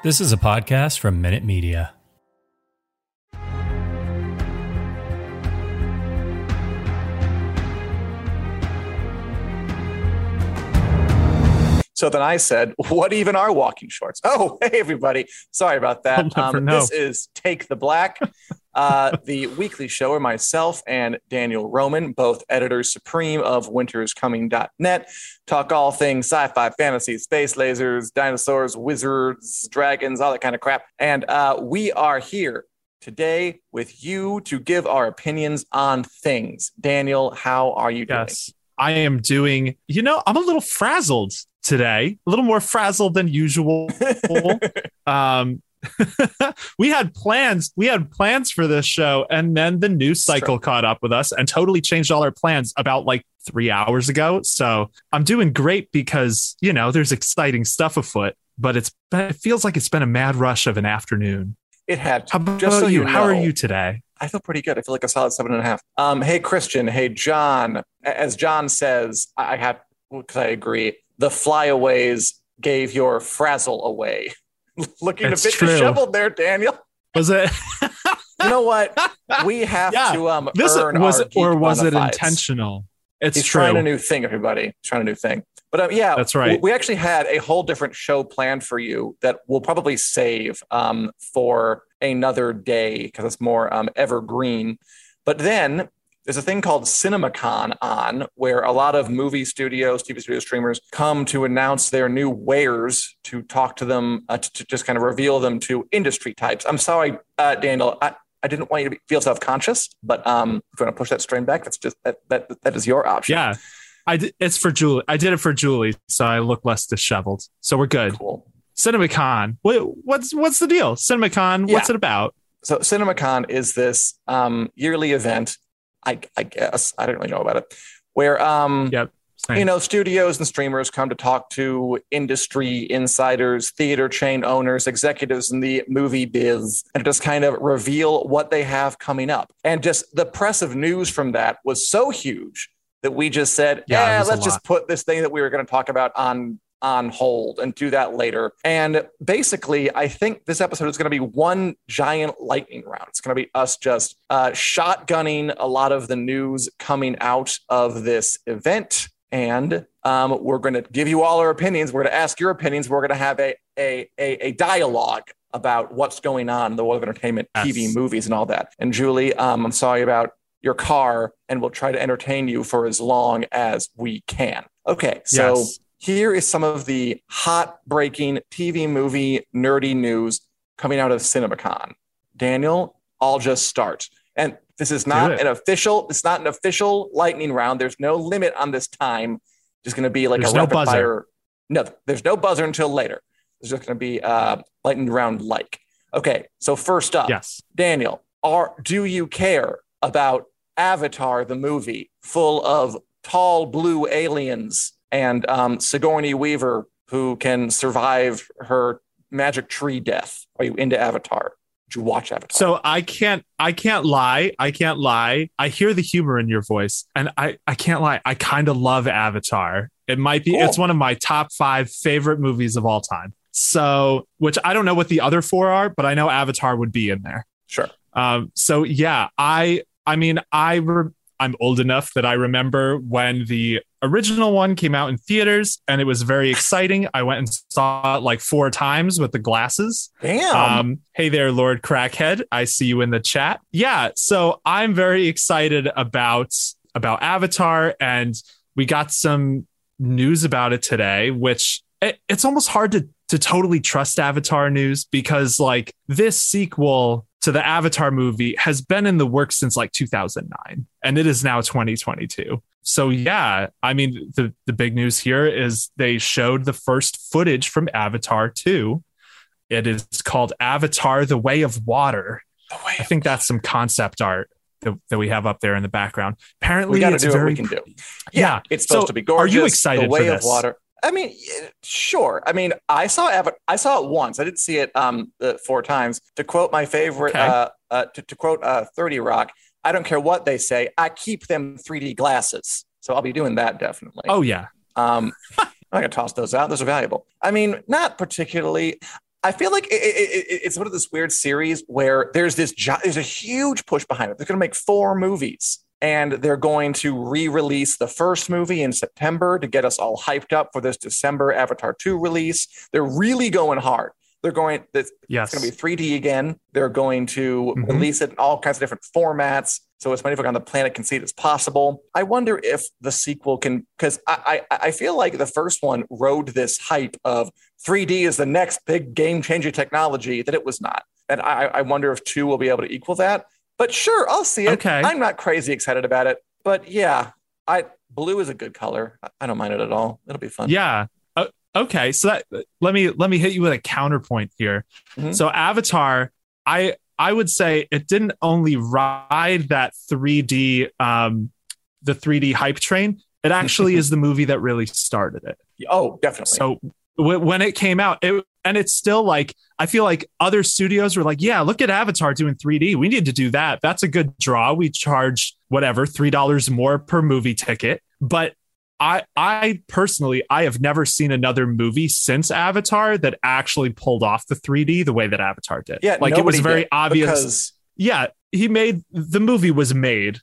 This is a podcast from Minute Media. So then I said, What even are walking shorts? Oh, hey, everybody. Sorry about that. Um, this is Take the Black, uh, the weekly show where myself and Daniel Roman, both editors supreme of winterscoming.net, talk all things sci fi, fantasy, space lasers, dinosaurs, wizards, dragons, all that kind of crap. And uh, we are here today with you to give our opinions on things. Daniel, how are you doing? Yes, I am doing. You know, I'm a little frazzled today, a little more frazzled than usual. um, we had plans. We had plans for this show, and then the news cycle caught up with us and totally changed all our plans about like three hours ago. So I'm doing great because you know there's exciting stuff afoot, but it's it feels like it's been a mad rush of an afternoon. It had. How about Just so you? you How are you today? I feel pretty good. I feel like a solid seven and a half. Um, hey, Christian. Hey, John. As John says, I I have, because I agree, the flyaways gave your frazzle away. Looking It's a bit true. disheveled there, Daniel. Was it? You know what? We have Yeah. to um, this earn was our it, or was it intentional? It's He's true. trying a new thing, everybody. He's trying a new thing. But um, yeah, That's right. We actually had a whole different show planned for you that we'll probably save um, for another day because it's more um, evergreen. But then there's a thing called CinemaCon on where a lot of movie studios, TV studio streamers come to announce their new wares to talk to them, uh, to, to just kind of reveal them to industry types. I'm sorry, uh, Daniel. I, I didn't want you to be, feel self-conscious, but um, if you want to push that strain back, that's just that that that is your option. Yeah. I did, it's for Julie. I did it for Julie, so I look less disheveled. So we're good. Cool. CinemaCon. What, what's what's the deal? CinemaCon. What's it about? So CinemaCon is this um, yearly event, I, I guess I don't really know about it, where um, Yep. Same. you know studios and streamers come to talk to industry insiders, theater chain owners, executives in the movie biz, and just kind of reveal what they have coming up. And just the press of news from that was so huge that we just said, yeah, let's just put this thing that we were going to talk about on on hold and do that later. And basically, I think this episode is going to be one giant lightning round. It's going to be us just uh, shotgunning a lot of the news coming out of this event. And um, we're going to give you all our opinions. We're going to ask your opinions. We're going to have a, a, a, a dialogue about what's going on in the world of entertainment, Yes. TV, movies, and all that. And Julie, um, I'm sorry about your car, and we'll try to entertain you for as long as we can. Okay, so Yes. Here is some of the hot breaking TV movie nerdy news coming out of CinemaCon. Daniel, I'll just start. And this is not an official, it's not an official lightning round. There's no limit on this time. Just going to be like There's a no rapid buzzer. fire. No, there's no buzzer until later. There's just going to be uh, lightning round like. Okay, so first up, Yes. Daniel, are do you care about Avatar the movie full of tall blue aliens and um, Sigourney Weaver who can survive her magic tree death? Are you into Avatar? Did you watch Avatar? So I can't I can't lie. I can't lie. I hear the humor in your voice and I I can't lie. I kind of love Avatar. It might be Cool. it's one of my top 5 favorite movies of all time. So, which I don't know what the other four are, but I know Avatar would be in there. sure. Um, so yeah, I I mean I re- I'm old enough that I remember when the original one came out in theaters and it was very exciting. I went and saw it like four times with the glasses. Damn. Um, hey there, Lord Crackhead. I see you in the chat. Yeah, so I'm very excited about about Avatar, and we got some news about it today, which it, it's almost hard to to totally trust Avatar news because like this sequel to the Avatar movie has been in the works since like 2009 and it is now 2022. So yeah, I mean the the big news here is they showed the first footage from Avatar 2. It is called Avatar: The Way of Water. Way I think that's some concept art that, that we have up there in the background. Apparently, we got to it's do very, what we can do. Yeah, it's supposed So, to be gorgeous. Are you excited The way for of this? water. I mean, sure. I mean, I saw Ava- I saw it once. I didn't see it um uh, four times. To quote my favorite, Okay. uh, uh, to, to quote uh, Thirty Rock, I don't care what they say. I keep them 3D glasses, so I'll be doing that definitely. Oh yeah, Um, I'm not gonna toss those out. Those are valuable. I mean, not particularly. I feel like it, it, it, it's one of this weird series where there's this gi- there's a huge push behind it. They're going to make four movies, and they're going to re-release the first movie in September to get us all hyped up for this December Avatar two release. They're really going hard. They're going. It's yes. going to be 3D again. They're going to Mhm. release it in all kinds of different formats, so as many folk on the planet can see it as possible. I wonder if the sequel can, because I, I I feel like the first one rode this hype of 3D is the next big game changing technology that it was not, and I I wonder if two will be able to equal that. But sure, I'll see it. Okay. I'm not crazy excited about it, but yeah, I blue is a good color. I- don't mind it at all. It'll be fun. Yeah. Uh, okay. So that let me let me hit you with a counterpoint here. Mhm. So Avatar, I I would say it didn't only ride that 3D um the 3D hype train. It actually is the movie that really started it. Oh, definitely. So w- when it came out, it and it's still like I feel like other studios were like, yeah, look at Avatar doing 3D. We need to do that. That's a good draw. We charge whatever three dollars more per movie ticket. But I I personally I have never seen another movie since Avatar that actually pulled off the 3D the way that Avatar did. yeah, like it was very obvious. because yeah, he made the movie was made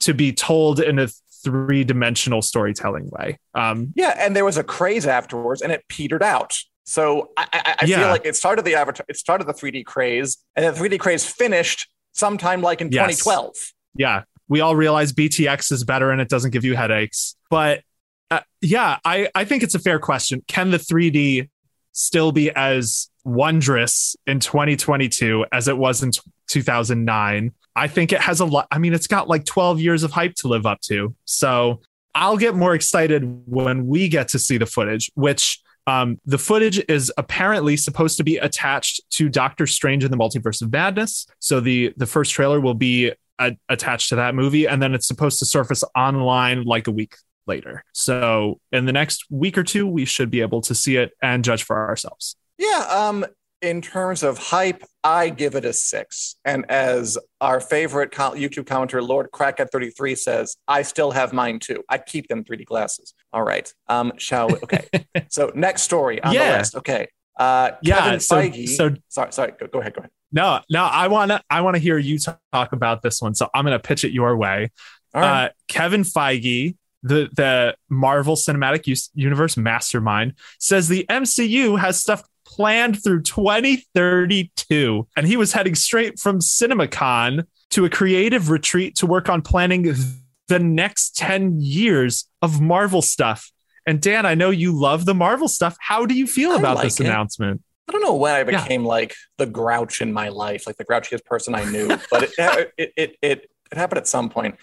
to be told in a three dimensional storytelling way. Um, Yeah, and there was a craze afterwards, and it petered out. So I, I, I feel like it started the avatar, it started the 3D craze, and the 3D craze finished sometime like in Yes. 2012. yeah, we all realize BTX is better and it doesn't give you headaches. But uh, yeah, I, I think it's a fair question. Can the 3D still be as wondrous in 2022 as it was in t- 2009? I think it has a lot. I mean, it's got like 12 years of hype to live up to. So I'll get more excited when we get to see the footage, which um, the footage is apparently supposed to be attached to Doctor Strange in the Multiverse of Madness. So the the first trailer will be a- attached to that movie, and then it's supposed to surface online like a week later. So in the next week or two, we should be able to see it and judge for ourselves. Yeah, um, in terms of hype, I give it a six. And as our favorite co- YouTube commenter, Lord Crackhead33 says, I still have mine too. I keep them 3D glasses. All right. Um, shall we? Okay. so next story on Yeah. the list. Okay. Uh, Yeah. Kevin So, Feige. so sorry, sorry. Go, go ahead. Go ahead. no, no, I want to I want to hear you talk about this one. So I'm going to pitch it your way. All right. uh, Kevin Feige, the the Marvel Cinematic Universe mastermind, says the MCU has stuff planned through 2032, and he was heading straight from CinemaCon to a creative retreat to work on planning the next 10 years of Marvel stuff. And Dan, I know you love the Marvel stuff. How do you feel about like this it. announcement? I don't know when I Yeah. became like the grouch in my life, like the grouchiest person I knew, but it, it, it, it, it happened at some point.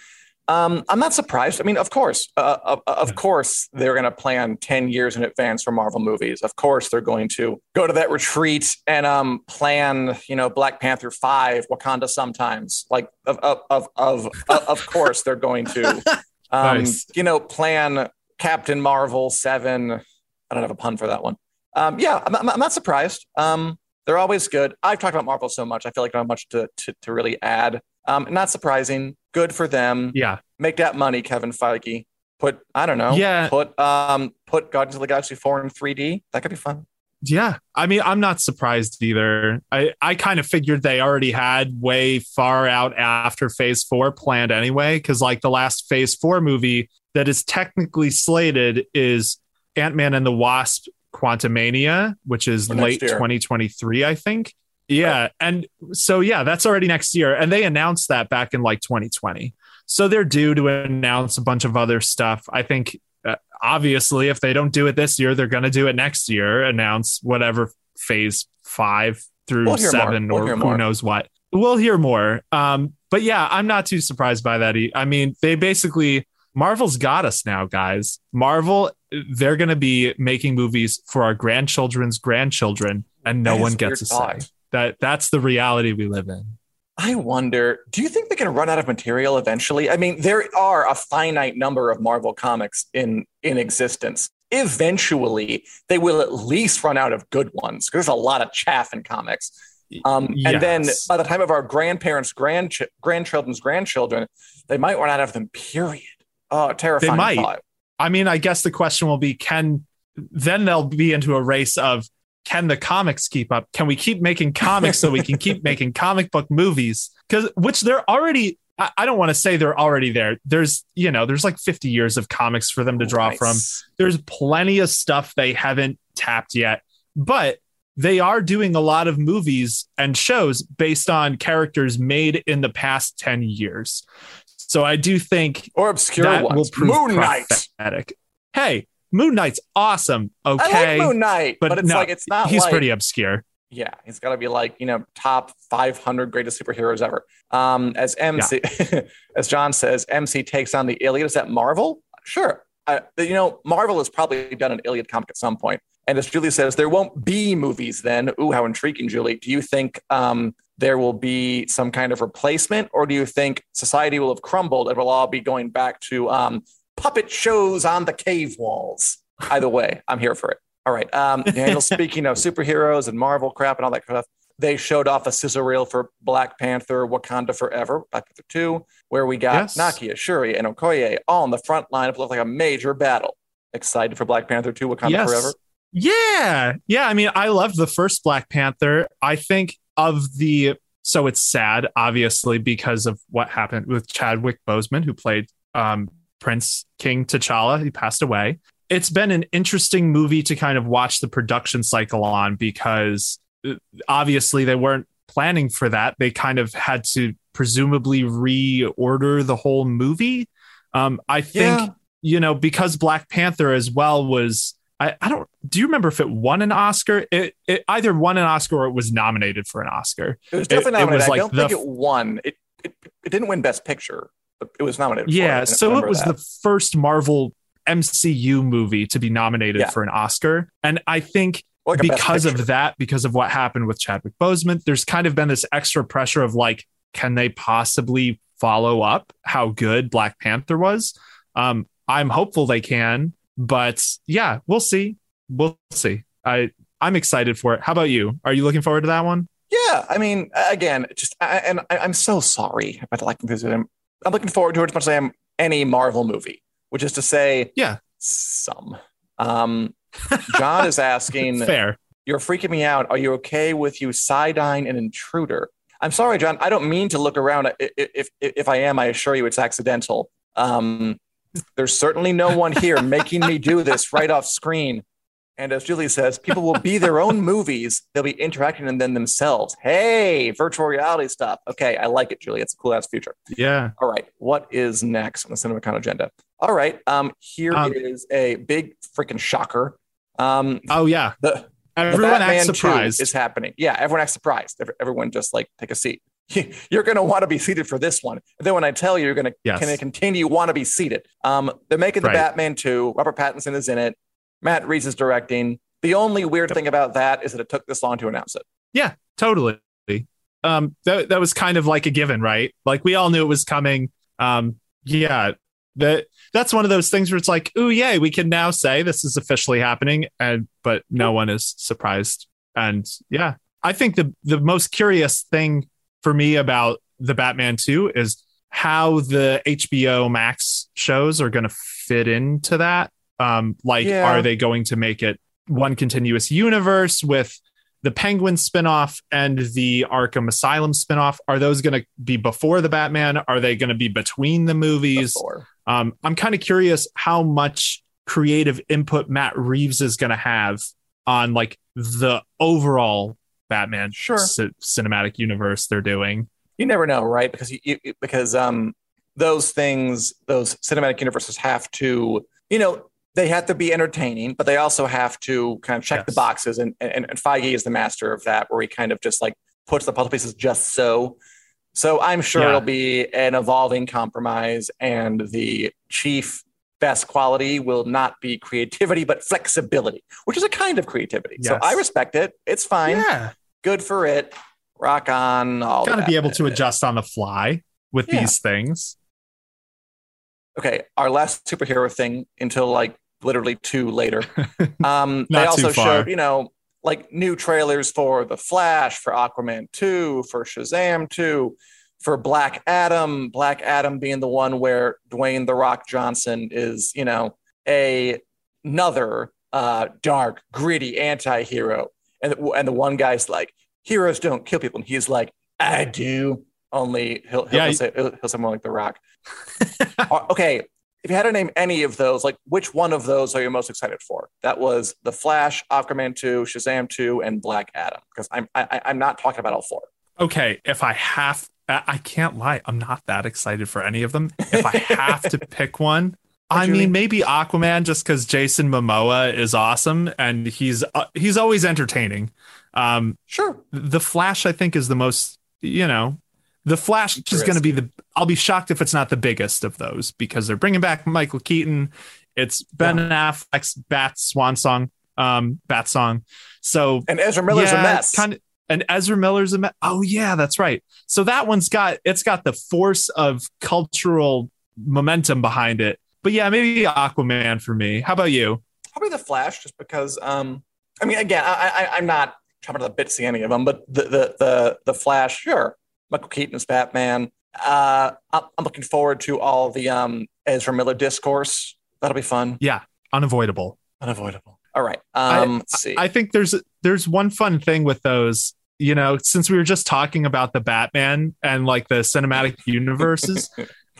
Um, I'm not surprised. I mean, of course, uh, of, of course, they're going to plan 10 years in advance for Marvel movies. Of course, they're going to go to that retreat and um, plan, you know, Black Panther 5, Wakanda sometimes. Like, of, of, of, of, of course, they're going to, um, Nice. you know, plan Captain Marvel 7. I don't have a pun for that one. Um, yeah, I'm, I'm, I'm not surprised. Um, they're always good. I've talked about Marvel so much. I feel like I don't have much to, to, to really add. Um, not surprising. Good for them. Yeah. Make that money, Kevin Feige. Put I don't know. Yeah. Put um put Guardians of the Galaxy four in 3D. That could be fun. yeah, I mean, I'm not surprised either. I, I kind of figured they already had way far out after phase four planned anyway, because like the last phase four movie that is technically slated is Ant Man and the Wasp Quantumania, which is next late year. 2023, I think. Yeah. And so, yeah, that's already next year. And they announced that back in like 2020. So they're due to announce a bunch of other stuff. I think, uh, obviously, if they don't do it this year, they're going to do it next year, announce whatever phase five through We'll seven We'll or who knows what. We'll hear more. Um, but yeah, I'm not too surprised by that. I mean, they basically, Marvel's got us now, guys. Marvel, they're going to be making movies for our grandchildren's grandchildren, and no one gets a say. That that's the reality we live in. I wonder, do you think they can run out of material eventually? I mean, there are a finite number of Marvel comics in in existence. Eventually, they will at least run out of good ones because there's a lot of chaff in comics. Um, And then by the time of our grandparents' grandch- grandchildren's grandchildren, they might run out of them. Period. Oh, terrifying They might. thought. I mean, I guess the question will be can then they'll be into a race of can the comics keep up? Can we keep making comics so we can keep making comic book movies? Because which they're already I, I don't want to say they're already there. There's, you know, there's like 50 years of comics for them to draw Nice. from. There's plenty of stuff they haven't tapped yet, but they are doing a lot of movies and shows based on characters made in the past 10 years. So I do think Or obscure that ones. will prove Moon Knight. prophetic. Hey, Moon Knight's awesome. I Okay, like Moon Knight, but, but it's no, like it's not. he's like, pretty obscure. Yeah, he's got to be like you know top 500 greatest superheroes ever. Um, as MC, as John says, MC takes on the Iliad. Is that Marvel? Sure. Uh, you know, Marvel has probably done an Iliad comic at some point. And as Julie says, there won't be movies then. Ooh, how intriguing, Julie. Do you think um, there will be some kind of replacement, or do you think society will have crumbled and we'll all be going back to um, puppet shows on the cave walls? Either way, I'm here for it. All right. Um, Daniel, speaking of superheroes and Marvel crap and all that stuff, they showed off a sizzle reel for Black Panther, Wakanda Forever, Black Panther 2, where we got Yes. Nakia, Shuri, and Okoye all on the front line It looked like a major battle. Excited for Black Panther 2, Wakanda Yes. Forever? Yeah. Yeah. I mean, I loved the first Black Panther. I think of the so it's sad, obviously, because of what happened with Chadwick Boseman, who played um, Prince King T'Challa. He passed away. It's been an interesting movie to kind of watch the production cycle on because uh, obviously they weren't planning for that. They kind of had to presumably reorder the whole movie. Um, I think Yeah. you know because Black Panther as well was I, I don't do you remember if it won an Oscar? It, it either won an Oscar or it was nominated for an Oscar. It was definitely it nominated. was I don't the think it won. It, it, it didn't win Best Picture, it was nominated. for Yeah, it. So it was that. the first Marvel MCU movie to be nominated Yeah. for an Oscar. And I think Like because of that, because of what happened with Chadwick Boseman, there's kind of been this extra pressure of like, can they possibly follow up how good Black Panther was? Um, I'm hopeful they can, but yeah, we'll see. We'll see. I I'm excited for it. How about you? Are you looking forward to that one? Yeah, I mean, again, just I, and I, I'm so sorry about like this. I'm, I'm looking forward to it as much as I am any Marvel movie, which is to say, Yeah. some. Um, John is asking, Fair. "You're freaking me out. Are you okay with you side-eyeing an intruder?" I'm sorry, John. I don't mean to look around. If if, if I am, I assure you, it's accidental. Um, there's certainly no one here making me do this right off screen. And as Julie says, people will be their own movies. They'll be interacting in them themselves. Hey, virtual reality stuff. Okay, I like it, Julie. It's a cool ass future. Yeah. All right, what is next on the CinemaCon agenda? All right, um, here is Um, a big freaking shocker. Um, Oh yeah. the, the Everyone Batman acts surprised. is happening. Yeah, everyone acts surprised. Everyone just like take a seat. You're going to want to be seated for this one. And then when I tell you, you're going to Yes. continue you want to be seated. Um, they're making the Right. Batman 2. Robert Pattinson is in it. Matt Reeves is directing. The only weird thing about that is that it took this long to announce it. Yeah, totally. Um, that that was kind of like a given, right? Like we all knew it was coming. Um, yeah, that that's one of those things where it's like, oh yay, we can now say this is officially happening, and but no one is surprised. And yeah, I think the the most curious thing for me about the Batman 2 is how the HBO Max shows are going to fit into that. Um, like, Yeah. are they going to make it one continuous universe with the Penguin spinoff and the Arkham Asylum spinoff? Are those going to be before the Batman? Are they going to be between the movies? Before. Um, I'm kind of curious how much creative input Matt Reeves is going to have on like the overall Batman Sure. ci- cinematic universe they're doing. You never know, right? Because you, you because um those things, those cinematic universes have to, you know, they have to be entertaining, but they also have to kind of check the boxes. And, and and Feige is the master of that, where he kind of just like puts the puzzle pieces just so. So I'm sure Yeah. it'll be an evolving compromise, and the chief best quality will not be creativity, but flexibility, which is a kind of creativity. So I respect it. It's fine. Yeah, Good for it. Rock on. All got to that. be able to adjust on the fly with Yeah. these things. okay, our last superhero thing until like literally two later. Um, they also showed, you know, like new trailers for The Flash, for Aquaman 2, for Shazam 2, for Black Adam. Black Adam being the one where Dwayne The Rock Johnson is, you know, a another uh, dark, gritty anti-hero. And, and the one guy's like, heroes don't kill people. And he's like, I do. Only he'll, he'll, Yeah, he'll say, he'll, he'll say more like The Rock. Uh, okay, if you had to name any of those, like which one of those are you most excited for? That was The Flash, Aquaman 2, Shazam 2, and Black Adam. Because I'm I, I- I'm not talking about all four. Okay, if I have, I can't lie, I'm not that excited for any of them. If I have to pick one, I Julie? mean maybe Aquaman, just because Jason Momoa is awesome and he's uh, he's always entertaining. Um, Sure. the Flash, I think, is the most, you know, the Flash is going to be the. I'll be shocked if it's not the biggest of those because they're bringing back Michael Keaton. It's Ben Affleck's Bat Swan Song, um, Bat Song. So And Ezra Miller's a mess. Kind of, and Ezra Miller's a mess. Oh yeah, that's right. So that one's got it's got the force of cultural momentum behind it. But yeah, maybe Aquaman for me. How about you? Probably The Flash, just because. Um, I mean, again, I, I I'm not chomping at the bit to see any of them, but the the the the Flash, sure. Michael Keaton's Batman. Uh, I'm, looking forward to all the um Ezra Miller discourse. That'll be fun. Yeah, unavoidable. Unavoidable. All right. Um, let's see. I think there's there's one fun thing with those. You know, since we were just talking about the Batman and like the cinematic universes,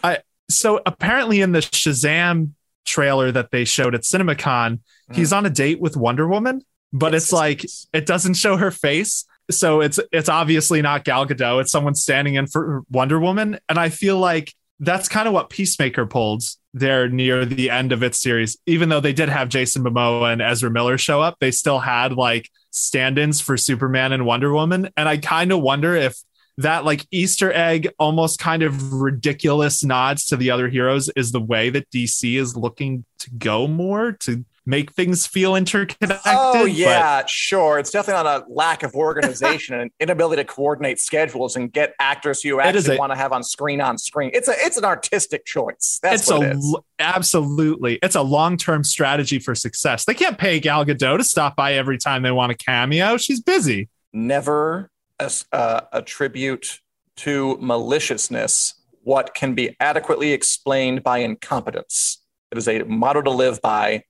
I so apparently in the Shazam trailer that they showed at CinemaCon, he's on a date with Wonder Woman, but Yes, it's like yes. it doesn't show her face. So it's it's obviously not Gal Gadot. It's someone standing in for Wonder Woman, and I feel like that's kind of what Peacemaker pulled there near the end of its series. Even though they did have Jason Momoa and Ezra Miller show up, they still had like stand-ins for Superman and Wonder Woman, and I kind of wonder if that like Easter egg, almost kind of ridiculous nods to the other heroes is the way that DC is looking to go more to make things feel interconnected. Oh but- yeah, sure. It's definitely not a lack of organization and an inability to coordinate schedules and get actors who you actually a- want to have on screen on screen. It's a it's an artistic choice. That's it's what a it is. absolutely it's a long-term strategy for success. They can't pay Gal Gadot to stop by every time they want a cameo. She's busy. Never uh, attribute to maliciousness what can be adequately explained by incompetence. It is a motto to live by,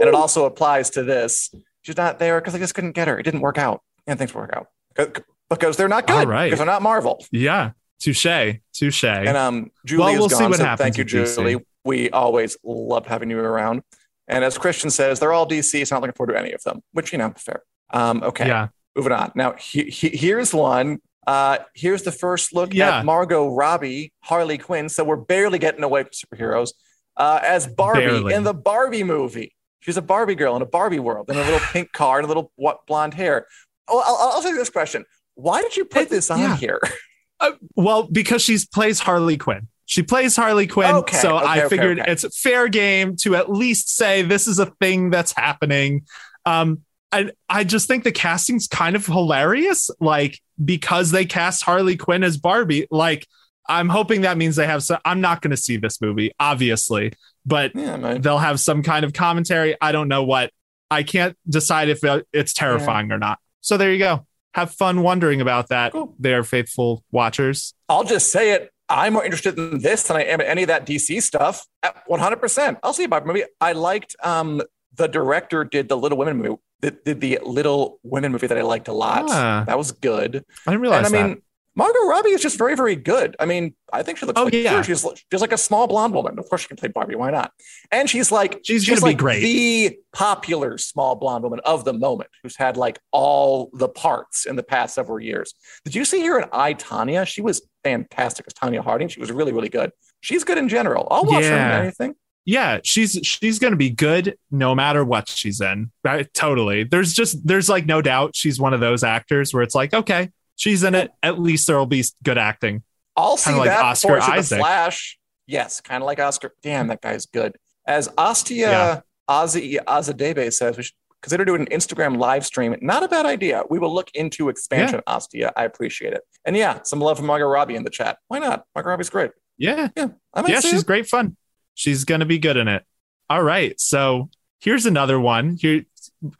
and it also applies to this. She's not there because I just couldn't get her. It didn't work out, and things work out 'Cause- because they're not good. All right. Because they're not Marvel. Yeah, touche, touche. And um, Julie Well, we'll gone, see what so happens thank you, with DC. We always loved having you around. And as Christian says, they're all DC, so I'm not looking forward to any of them. Which you know, fair. Um, okay, Yeah, moving on. Now he, he, here's one. Uh, here's the first look Yeah. at Margot Robbie, Harley Quinn. So we're barely getting away from superheroes uh, as Barbie Barely. in the Barbie movie. She's a Barbie girl in a Barbie world in a little pink car and a little what blonde hair. Oh, I'll, I'll ask you this question: Why did you put It- this on yeah. here? well, because she plays Harley Quinn. She plays Harley Quinn, Okay, so okay, I figured okay. it's fair game to at least say this is a thing that's happening. Um, I I just think the casting's kind of hilarious, like because they cast Harley Quinn as Barbie. Like I'm hoping that means they have. some I'm not going to see this movie, obviously, but Yeah, they'll have some kind of commentary. I don't know what. I can't decide if it's terrifying or not. So there you go. Have fun wondering about that. Cool. They are faithful watchers. I'll just say it. I'm more interested in this than I am in any of that DC stuff. At 100%. I'll see about movie. I liked um the director did the Little Women movie, did, did the Little Women movie that I liked a lot. Ah. That was good. I didn't realize and I mean, that. Margot Robbie is just very, very good. I mean, I think she looks Oh, like yeah. she's she's like a small blonde woman. Of course, she can play Barbie. Why not? And she's like She's be like great. the popular small blonde woman of the moment, who's had like all the parts in the past several years. Did you see her in I Tonya? She was fantastic as Tonya Harding. She was really, really good. She's good in general. I'll watch her in anything. yeah she's she's gonna be good no matter what she's in right totally there's just there's like no doubt she's one of those actors where it's like okay she's in it at least there'll be good acting I'll see Kinda like that Oscar see Isaac. Flash. Yes, kind of like Oscar. Damn, that guy's good. As Astia Yeah. Azi Azadebe says, we should consider doing an Instagram live stream. Not a bad idea. We will look into expansion, Astia. I appreciate it. And yeah, some love from Margot Robbie in the chat. Why not? Margot Robbie's great. yeah Yeah, yeah she's it. great fun she's gonna be good in it all right so here's another one here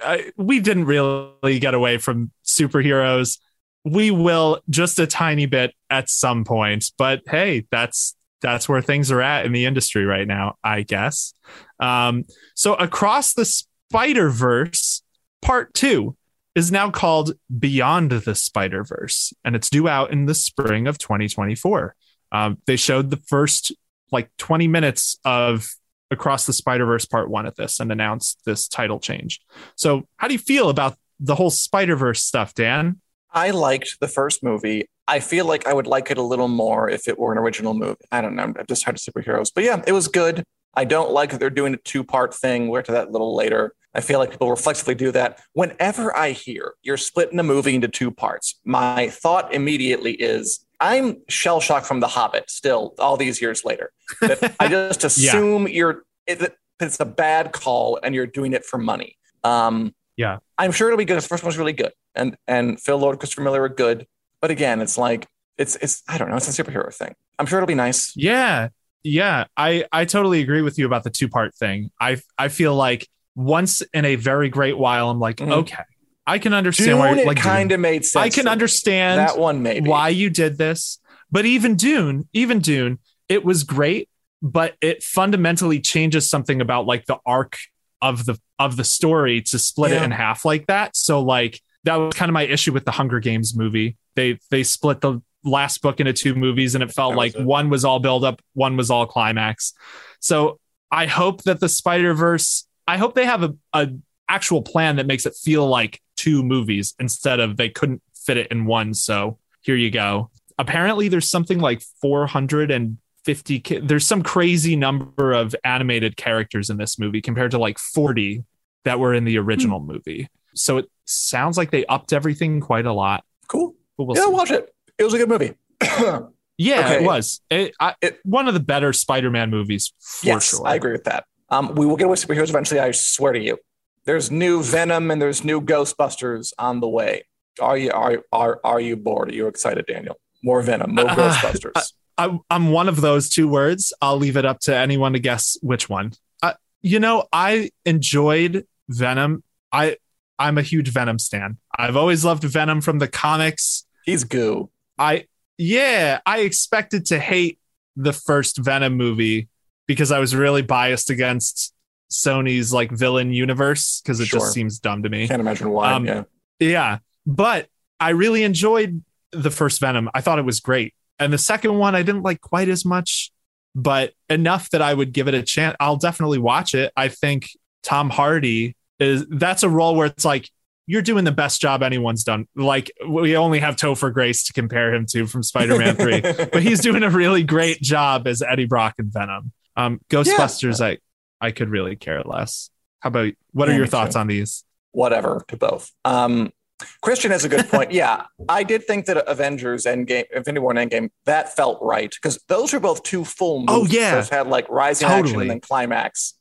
I, we didn't really get away from superheroes we will just a tiny bit at some point but hey that's that's where things are at in the industry right now i guess. Um, so across the spider verse part two is now called beyond the spider verse and it's due out in the spring of 2024 um, they showed the first like 20 minutes of across the spider verse part one at this and announced this title change. So how do you feel about the whole spider verse stuff dan I liked the first movie. I feel like I would like it a little more if it were an original movie. I don't know. I'm just tired of superheroes. But yeah, it was good. I don't like that they're doing a two part thing. We'll get to that a little later. I feel like people reflexively do that. Whenever I hear you're splitting a movie into two parts, my thought immediately is I'm shell shocked from The Hobbit still, all these years later. I just assume you're, it, it's a bad call and you're doing it for money. Um, Yeah. I'm sure it'll be good. The first one's really good. And and Phil Lord, Christopher Miller are good. But again, it's like, it's, it's I don't know, it's a superhero thing. I'm sure it'll be nice. Yeah, yeah, I I totally agree with you about the two part thing. I I feel like once in a very great while, I'm like, Mhm. okay, I can understand Dune, why. it Like kind of made sense. I can understand that one maybe. why you did this, but even Dune, even Dune, it was great, but it fundamentally changes something about like the arc of the of the story to split it in half like that. So like that was kind of my issue with the Hunger Games movie. They they split the last book into two movies and it felt That was like it. one was all build up, one was all climax. So I hope that the Spider Verse. I hope they have a, a actual plan that makes it feel like two movies instead of they couldn't fit it in one. So here you go. Apparently, there's something like 450. ki- There's some crazy number of animated characters in this movie compared to like 40 that were in the original hmm. movie. So it sounds like they upped everything quite a lot. cool. We'll yeah, see. watch it. It was a good movie. Yeah, Okay. it was. It, I, It- one of the better Spider-Man movies for yes, sure. I agree with that. Um, we will get with superheroes eventually. I swear to you. There's new Venom and there's new Ghostbusters on the way. Are you are are are you bored? Are you excited, Daniel? More Venom, more Uh, Ghostbusters. I, I'm one of those two words. I'll leave it up to anyone to guess which one. Uh, you know, I enjoyed Venom. I I'm a huge Venom stan. I've always loved Venom from the comics. He's goo. I yeah, I expected to hate the first Venom movie because I was really biased against Sony's like villain universe because it Sure. just seems dumb to me. Can't imagine why. Um, yeah. Yeah, but I really enjoyed the first Venom. I thought it was great. And the second one I didn't like quite as much, but enough that I would give it a chance. I'll definitely watch it. I think Tom Hardy is that's a role where it's like you're doing the best job anyone's done. Like we only have Topher Grace to compare him to from Spider-Man 3, but he's doing a really great job as Eddie Brock and Venom. Um Ghostbusters I I could really care less. How about what are Yeah, your thoughts too. on these? whatever to both. Um, Christian has a good point. yeah, I did think that Avengers Endgame, Infinity War and Endgame, that felt right because those were both two full movies. Oh, yeah. those had like rising action and then climax.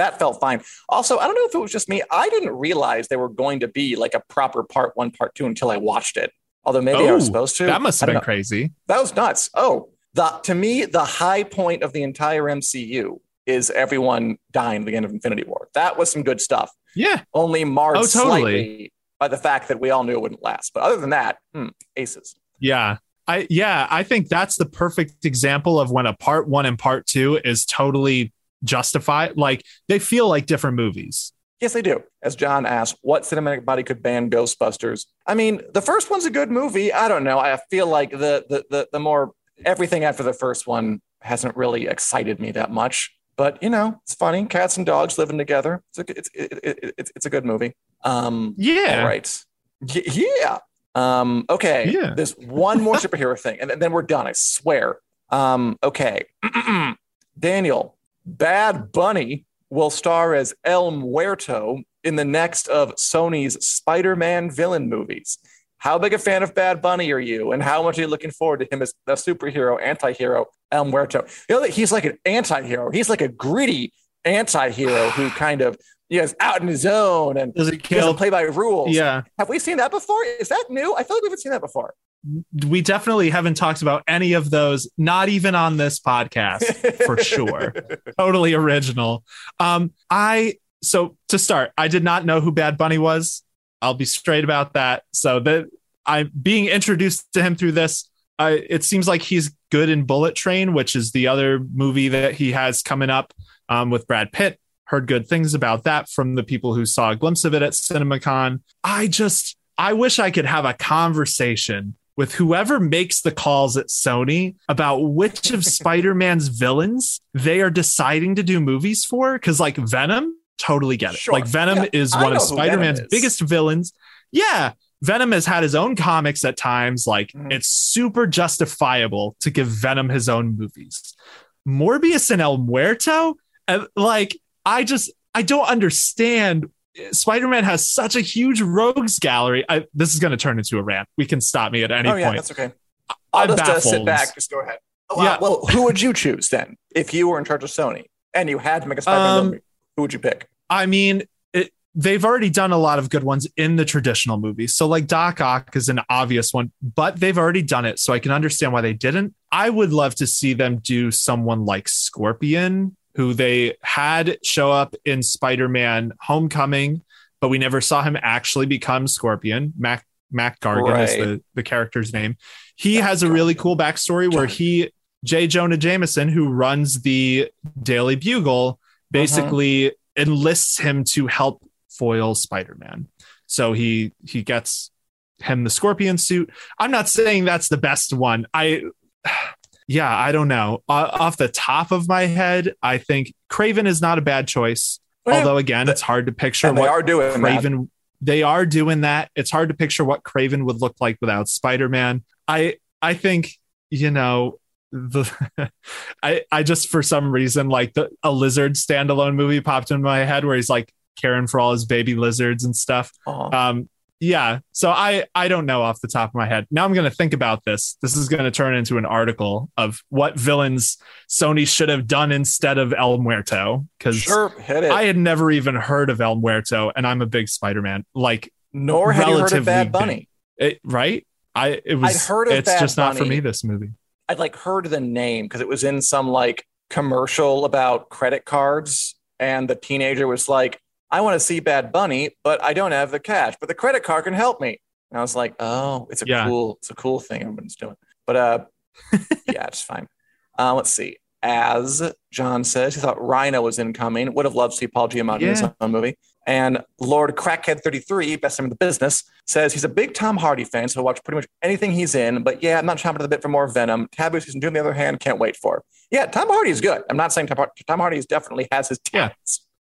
That felt fine. Also, I don't know if it was just me. I didn't realize they were going to be like a proper part one, part two until I watched it. Although maybe I was Oh, supposed to. That must have been know. crazy. That was nuts. Oh, the to me, the high point of the entire MCU is everyone dying at the end of Infinity War. That was some good stuff Yeah. only marred Oh, totally. slightly by the fact that we all knew it wouldn't last. But other than that, hmm, aces. Yeah. I yeah, I think that's the perfect example of when a part 1 and part 2 is totally justified. Like they feel like different movies. Yes, they do. As John asked, what cinematic body could ban Ghostbusters? I mean, the first one's a good movie. I don't know. I feel like the the the, the more everything after the first one hasn't really excited me that much. But you know, it's funny. Cats and dogs living together. It's a it's it, it, it's, it's a good movie. Um, Yeah. all right. Y- yeah. Um, okay. Yeah. There's one more superhero thing, and then we're done. I swear. Um, okay. Daniel, Bad Bunny will star as El Muerto in the next of Sony's Spider-Man villain movies. How big a fan of Bad Bunny are you, and how much are you looking forward to him as the superhero, anti-hero El Muerto? You know he's like an anti-hero. He's like a gritty anti-hero who kind of you know, is out in his own and Does it he doesn't play by rules. Yeah. Have we seen that before? Is that new? I feel like we haven't seen that before. We definitely haven't talked about any of those, not even on this podcast for sure. totally original. Um, I so to start, I did not know who Bad Bunny was. I'll be straight about that. So that I'm being introduced to him through this. I, it seems like he's good in Bullet Train, which is the other movie that he has coming up um, with Brad Pitt. Heard good things about that from the people who saw a glimpse of it at CinemaCon. I just, I wish I could have a conversation with whoever makes the calls at Sony about which of Spider Man's villains they are deciding to do movies for. Cause like Venom, totally get it. Sure. Like Venom Yeah, is I one of Spider Man's biggest villains. Yeah. Venom has had his own comics at times. Like Mhm. it's super justifiable to give Venom his own movies. Morbius and El Muerto, uh, like I just I don't understand. Spider-Man has such a huge rogues gallery. I, this is going to turn into a rant. We can stop me at any oh yeah, point. that's okay. I'll I'm just uh, sit back. Just go ahead. Well, Yeah. well, who would you choose then if you were in charge of Sony and you had to make a Spider-Man Um, movie? Who would you pick? I mean, it, they've already done a lot of good ones in the traditional movies. So, like Doc Ock is an obvious one, but they've already done it. So, I can understand why they didn't. I would love to see them do someone like Scorpion, who they had show up in Spider Man Homecoming, but we never saw him actually become Scorpion. Mac, Mac Gargan is the, the character's name. He has a really cool backstory where he, J. Jonah Jameson, who runs the Daily Bugle, uh-huh. basically enlists him to help foil Spider-Man. So he he gets him the scorpion suit. I'm not saying that's the best one. I yeah, I don't know. Uh, off the top of my head, I think Kraven is not a bad choice. Yeah. Although again, it's hard to picture And they what are doing that. Kraven they are doing that. It's hard to picture what Kraven would look like without Spider-Man. I I think, you know, the I I just for some reason like the a lizard standalone movie popped in my head where he's like caring for all his baby lizards and stuff. Aw. Um yeah, so I I don't know off the top of my head. Now I'm going to think about this. This is going to turn into an article of what villains Sony should have done instead of El Muerto cuz sure. I had never even heard of El Muerto, and I'm a big Spider-Man. Like, Nor had you heard of Bad. Bunny. it, right? I it was. I'd heard of it's Bad just not for me. This movie. I'd like heard the name because it was in some like commercial about credit cards, and the teenager was like, "I want to see Bad Bunny, but I don't have the cash, but the credit card can help me." And I was like, "Oh, it's a Yeah. cool, it's a cool thing everyone's doing." But uh, yeah, it's fine. Uh, let's see. As John says, he thought Rhino was incoming. Would have loved to see Paul Giamatti in his own movie. And Lord Crackhead 33, best name in the business, says he's a big Tom Hardy fan, so he'll watch pretty much anything he's in. But yeah, I'm not chomping at the bit for more Venom. Taboo season two, on the other hand, can't wait for. Yeah, Tom Hardy is good. I'm not saying Tom, Tom Hardy definitely has his Yeah.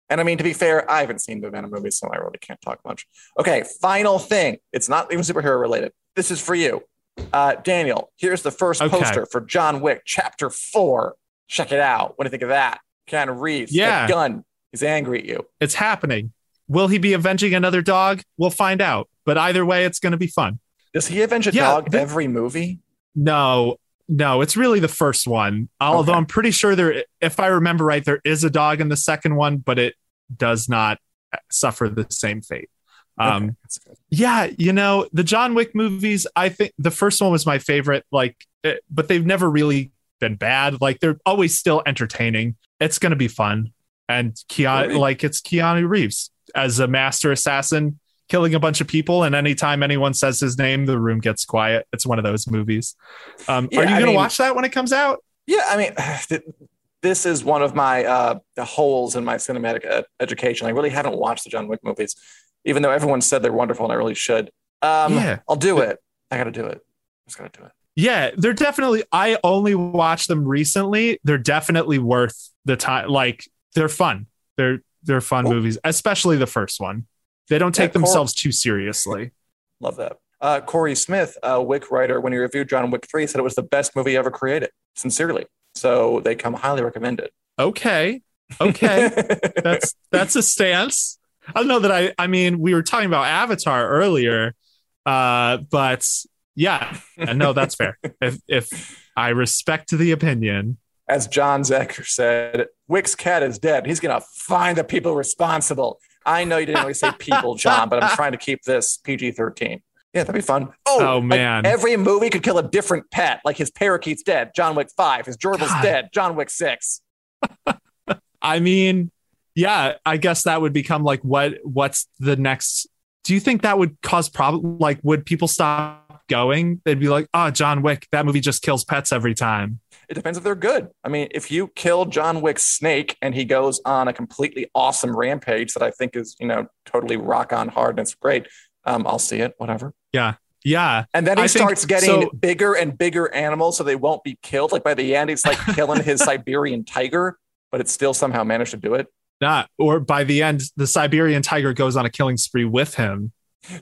And I mean, to be fair, I haven't seen the Venom movies, so I really can't talk much. Okay, final thing. It's not even superhero related. This is for you. Uh, Daniel, here's the first Okay. poster for John Wick, Chapter 4. Check it out. What do you think of that? Keanu Reeves, Yeah. gun. He's angry at you. It's happening. Will he be avenging another dog? We'll find out. But either way, it's going to be fun. Does he avenge a Yeah, dog the- every movie? No, no, it's really the first one. Although Okay. I'm pretty sure there, if I remember right, there is a dog in the second one, but it does not suffer the same fate. Um, Okay. Yeah, you know, the John Wick movies, I think the first one was my favorite, like, eh, but they've never really been bad. Like, they're always still entertaining. It's going to be fun. And Keanu, like, it's Keanu Reeves as a master assassin killing a bunch of people. And anytime anyone says his name, the room gets quiet. It's one of those movies. Um, Yeah, are you going to watch that when it comes out? Yeah, I mean, this is one of my uh, holes in my cinematic ed- education. I really haven't watched the John Wick movies, even though everyone said they're wonderful and I really should. Um, Yeah. I'll do it. I got to do it. I just got to do it. Yeah, they're definitely. I only watched them recently. They're definitely worth the time. Like they're fun. They're they're fun movies, especially the first one. They don't take Yeah, Cor- themselves too seriously. Love that. Uh, Corey Smith, a Wick writer, when he reviewed John Wick 3, said it was the best movie ever created, sincerely. So they come highly recommended. Okay, okay, that's that's a stance. I don't know that I. I mean, we were talking about Avatar earlier, uh, but yeah, no, that's fair. If if I respect the opinion, As John Zecker said, Wick's cat is dead. He's going to find the people responsible. I know you didn't really say people, John, but I'm trying to keep this PG 13. Yeah, that'd be fun. Oh, oh, like, man. every movie could kill a different pet. Like his parakeet's dead. John Wick 5. His gerbil's God. dead. John Wick 6. I mean, yeah, I guess that would become like what what's the next do you think that would cause problem like would people stop going? They'd be like, oh John Wick, that movie just kills pets every time. It depends if they're good. I mean, if you kill John Wick's snake and he goes on a completely awesome rampage that I think is, you know, totally rock on hard and it's great, um, I'll see it, whatever. Yeah. Yeah. And then he I think- starts getting so- bigger and bigger animals so they won't be killed. Like by the end, he's like killing his Siberian tiger, but it still somehow managed to do it. Not or by the end, the Siberian tiger goes on a killing spree with him.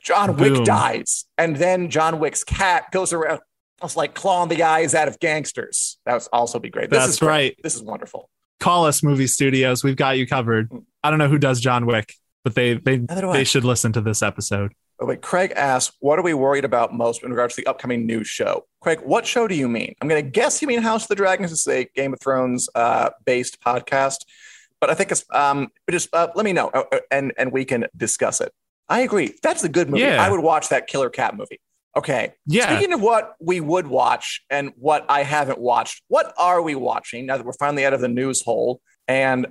John Boom. Wick dies. And then John Wick's cat goes around, it's like clawing the eyes out of gangsters. That would also be great. This That's is great. right. This is wonderful. Call us movie studios. We've got you covered. I don't know who does John Wick, but they they they should listen to this episode. Oh, wait, Craig asks, what are we worried about most in regards to the upcoming news show? Craig, what show do you mean? I'm going to guess you mean House of the Dragons. It's a Game of Thrones uh, based podcast, but I think it's um, just uh, let me know uh, uh, and and we can discuss it. I agree. That's a good movie. Yeah. I would watch that Killer Cat movie. Okay. Yeah. Speaking of what we would watch and what I haven't watched, what are we watching now that we're finally out of the news hole? And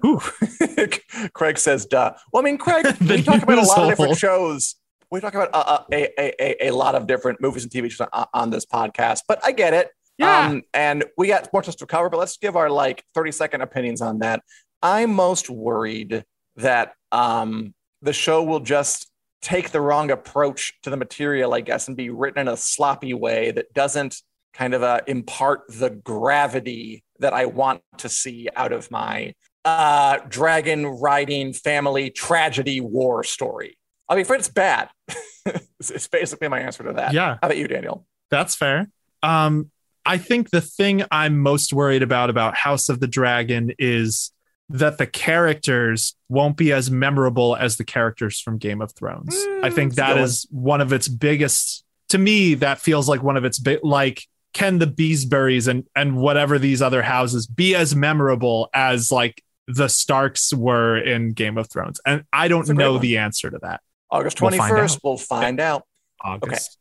Craig says, duh. Well, I mean, Craig, we talk about a lot of different shows. We talk about uh, uh, a, a, a, a lot of different movies and TV shows on, on this podcast, but I get it. Yeah. Um, and we got more to cover, but let's give our like 30 second opinions on that. I'm most worried that um, the show will just take the wrong approach to the material, I guess, and be written in a sloppy way that doesn't kind of uh, impart the gravity that I want to see out of my uh, dragon riding family tragedy war story. I mean, it's bad. it's it's basically my answer to that. Yeah. How about you, Daniel? That's fair. Um, I think the thing I'm most worried about about House of the Dragon is that the characters won't be as memorable as the characters from Game of Thrones. Mm, I think that's a that good is one of its biggest. To me, that feels like one of its big. Like, can the Beesburys and and whatever these other houses be as memorable as like the Starks were in Game of Thrones? And I don't That's a great know one. the answer to that. August We'll find 21st, out. we'll find out. August So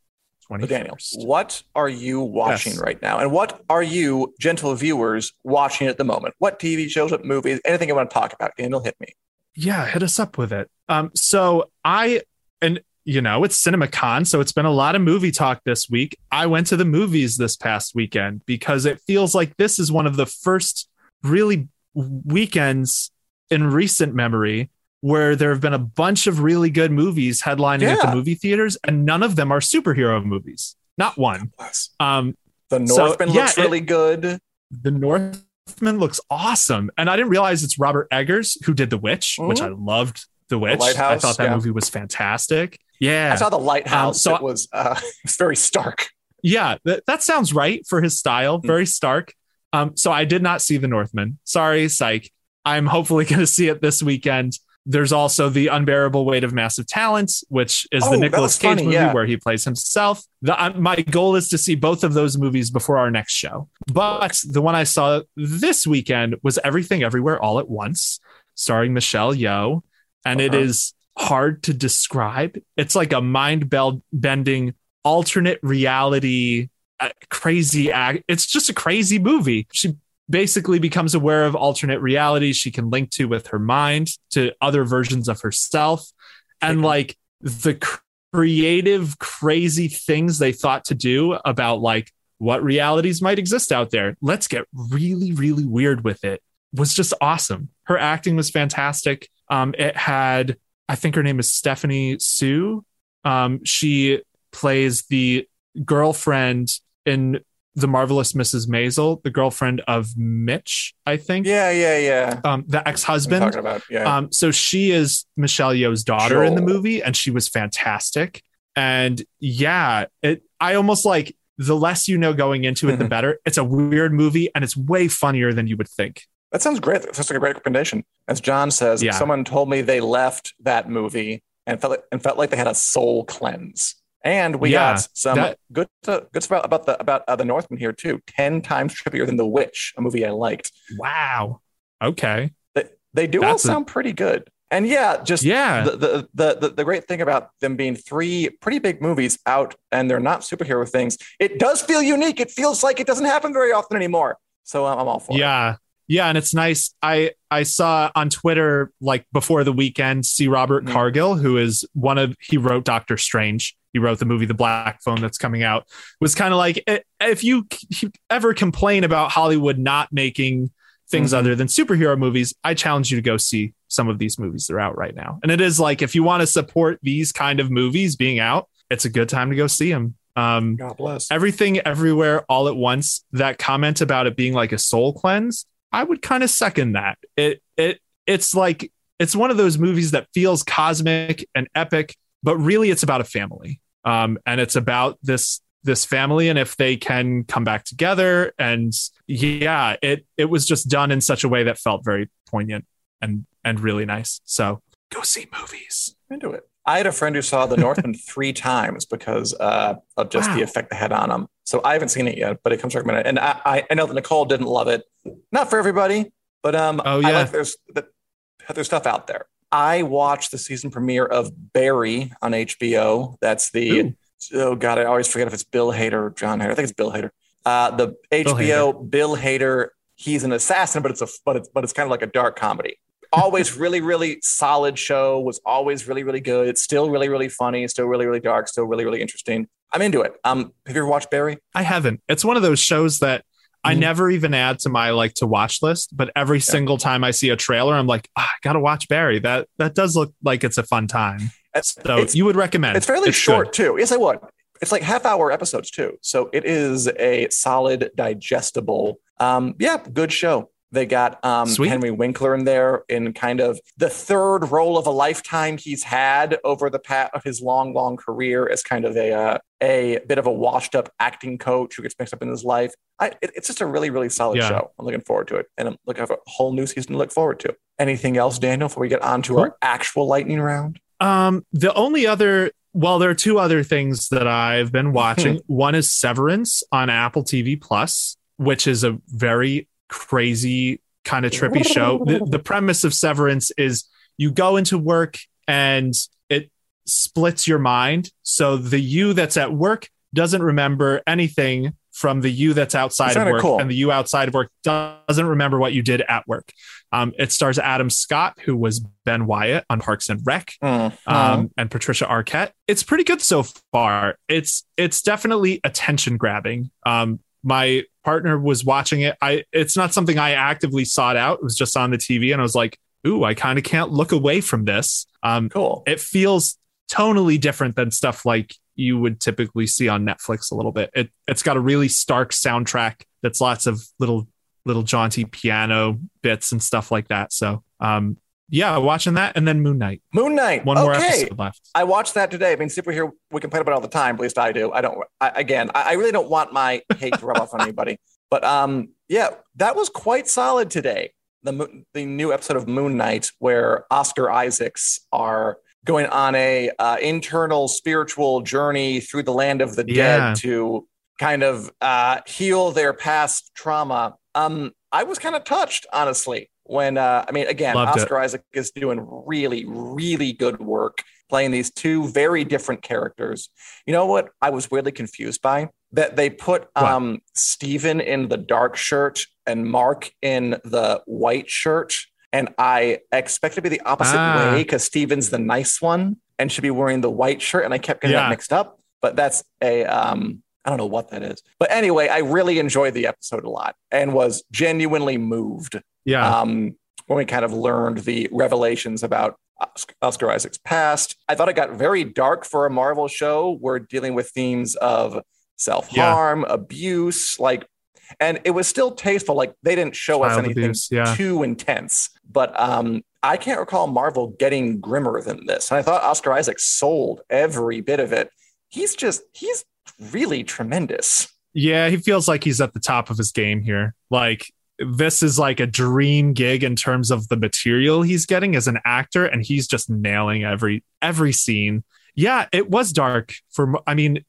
21st. Daniel, what are you watching Yes. right now? And what are you, gentle viewers, watching at the moment? What TV shows, what movies, anything you want to talk about? Daniel, hit me. yeah hit us up with it um so i and you know it's cinemacon so it's been a lot of movie talk this week i went to the movies this past weekend because it feels like this is one of the first really weekends in recent memory where there have been a bunch of really good movies headlining at the movie theaters and none of them are superhero movies not one um The So, Northman yeah, looks it- really good. the Northman looks awesome. And I didn't realize it's Robert Eggers who did The Witch, which I loved. The Witch. I Lighthouse, thought that yeah. movie was fantastic. Yeah. I saw the lighthouse. Um, so it was uh, it's very stark. yeah. That, that sounds right for his style. Hmm. Very stark. Um, so I did not see The Northman. Sorry, psych. I'm hopefully going to see it this weekend. There's also the unbearable weight of massive talent, which is Oh, the Nicolas Cage funny, movie yeah. where he plays himself. The, uh, my goal is to see both of those movies before our next show. But the one I saw this weekend was Everything Everywhere All at Once, starring Michelle Yeoh, and it Uh-huh. is hard to describe. It's like a mind bending alternate reality, uh, crazy act. It's just a crazy movie. She basically becomes aware of alternate realities she can link to with her mind to other versions of herself and like the creative crazy things they thought to do about like what realities might exist out there let's get really really weird with it was just awesome. Her acting was fantastic. Um, it had, I think her name is Stephanie Hsu. Um, she plays the girlfriend in the marvelous Mrs. Maisel, the girlfriend of Mitch, I think. Yeah, yeah, yeah. Um, the I'm ex-husband. talking about yeah. Um, so she is Michelle Yeoh's daughter in the movie, and she was fantastic. And yeah, it I almost like the less you know going into it, the Mhm. better. It's a weird movie, and it's way funnier than you would think. That sounds great. That sounds like a great recommendation. As John says, Yeah. someone told me they left that movie and felt like, and felt like they had a soul cleanse. And we Yeah, got some that- good uh, good stuff about the about uh, the Northman here too. Ten times trippier than The Witch, a movie I liked. Wow. Okay. They, they do all That's a- sound pretty good. And yeah, just Yeah. the, the, the, the, the great thing about them being three pretty big movies out and they're not superhero things, it does feel unique. It feels like it doesn't happen very often anymore. So um, I'm all for it. Yeah. Yeah, and it's nice. I I saw on Twitter like before the weekend, see Robert Mhm. Cargill, who is one of he wrote Doctor Strange. He wrote the movie The Black Phone that's coming out. Was kind of like eh, if you ever complain about Hollywood not making things Mhm. other than superhero movies, I challenge you to go see some of these movies that are out right now. And it is like if you want to support these kind of movies being out, it's a good time to go see them. Um, God bless. everything everywhere all at once that comment about it being like a soul cleanse i would kind of second that it it it's like it's one of those movies that feels cosmic and epic but really it's about a family um and it's about this this family and if they can come back together and yeah it it was just done in such a way that felt very poignant and and really nice so go see movies into it. I had a friend who saw The Northman three times because uh, of just the effect they had on him. So I haven't seen it yet, but it comes recommended. And I, I, I know that Nicole didn't love it. Not for everybody, but um, Oh, I yeah. like there's that there's stuff out there. I watched the season premiere of Barry on HBO. That's the Ooh. oh god, I always forget if it's Bill Hader or John Hader. I think it's Bill Hader. Uh, the HBO Bill Hader. He's an assassin, but it's a but it's but it's kind of like a dark comedy. Always really really solid show. Was always really really good. It's still really really funny. Still really really dark. Still really really interesting. I'm into it. Um, have you ever watched Barry? I haven't. It's one of those shows that I Mhm. never even add to my like to watch list, but every single time I see a trailer, I'm like, "Ah, I gotta watch Barry. That that does look like it's a fun time. It's, So it's, you would recommend? it's fairly good. short too. Yes, I would. It's like half hour episodes too. So it is a solid, digestible. Um, yeah, good show. They got um, Henry Winkler in there in kind of the third role of a lifetime he's had over the path of his long, long career as kind of a uh, a bit of a washed up acting coach who gets mixed up in his life. I, it- it's just a really, really solid Yeah. show. I'm looking forward to it, and I'm looking for a whole new season to look forward to. Anything else, Daniel, before we get on to Cool. our actual lightning round? Um, the only other well, there are two other things that I've been watching. One is Severance on Apple TV Plus, which is a very crazy kind of trippy show. The, the premise of Severance is you go into work and splits your mind. So the you that's at work doesn't remember anything from the you that's outside of work, cool. and the you outside of work doesn't remember what you did at work. Um, it stars Adam Scott, who was Ben Wyatt on Parks and Rec Mhm. um, and Patricia Arquette. It's pretty good so far. It's it's definitely attention grabbing. Um, my partner was watching it. I it's not something I actively sought out. It was just on the TV, and I was like, "Ooh, I kind of can't look away from this." Um, cool. it feels tonally different than stuff like you would typically see on Netflix a little bit. It it's got a really stark soundtrack that's lots of little little jaunty piano bits and stuff like that. So um yeah, watching that and then Moon Knight. Moon Knight. One more episode left. I watched that today. I mean, superhero, we complain about it all the time. At least I do. I don't. I, again, I, I really don't want my hate to rub off on anybody. But um, yeah, that was quite solid today. The the new episode of Moon Knight, where Oscar Isaacs are going on a uh, internal spiritual journey through the land of the Yeah. dead to kind of uh, heal their past trauma. Um, I was kind of touched, honestly, when uh, I mean, again, Loved it. Oscar Isaac is doing really, really good work playing these two very different characters. You know what I was weirdly confused by? That they put um Steven in the dark shirt and Mark in the white shirt. And I expect to be the opposite Ah. way because Steven's the nice one and should be wearing the white shirt. And I kept getting Yeah. that mixed up. But that's a um I don't know what that is. But anyway, I really enjoyed the episode a lot and was genuinely moved Yeah. um, when we kind of learned the revelations about Oscar Isaac's past. I thought it got very dark for a Marvel show. We're dealing with themes of self harm, abuse, like, and it was still tasteful. Like they didn't show us anything abuse, yeah. too intense, but um, I can't recall Marvel getting grimmer than this. And I thought Oscar Isaac sold every bit of it. He's just he's really tremendous. Yeah, he feels like he's at the top of his game here. Like this is like a dream gig in terms of the material he's getting as an actor and he's just nailing every every scene. Yeah, it was dark for I mean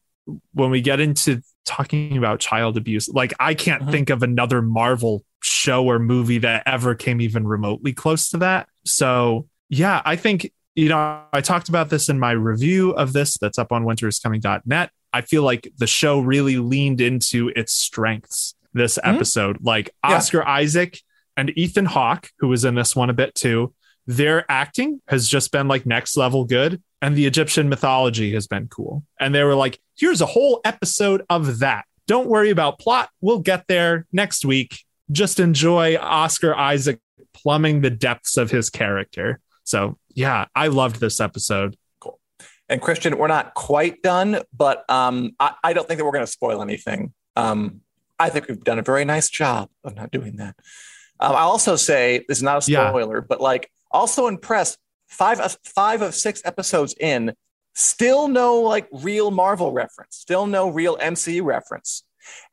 when we get into talking about child abuse, like I can't Mhm. think of another Marvel show or movie that ever came even remotely close to that. So, yeah, I think you know, I talked about this in my review of this that's up on winteriscoming.net. I feel like the show really leaned into its strengths this episode. Like Yeah. Oscar Isaac and Ethan Hawke, who was in this one a bit too, their acting has just been like next level good. And the Egyptian mythology has been cool. And they were like, here's a whole episode of that. Don't worry about plot. We'll get there next week. Just enjoy Oscar Isaac plumbing the depths of his character. So, yeah, I loved this episode. Cool. And Christian, we're not quite done, but um, I, I don't think that we're going to spoil anything. Um, I think we've done a very nice job of not doing that. Um, I also say this is not a Yeah. spoiler, but like also impressed. Five of five of six episodes in, still no like real Marvel reference, still no real MCU reference.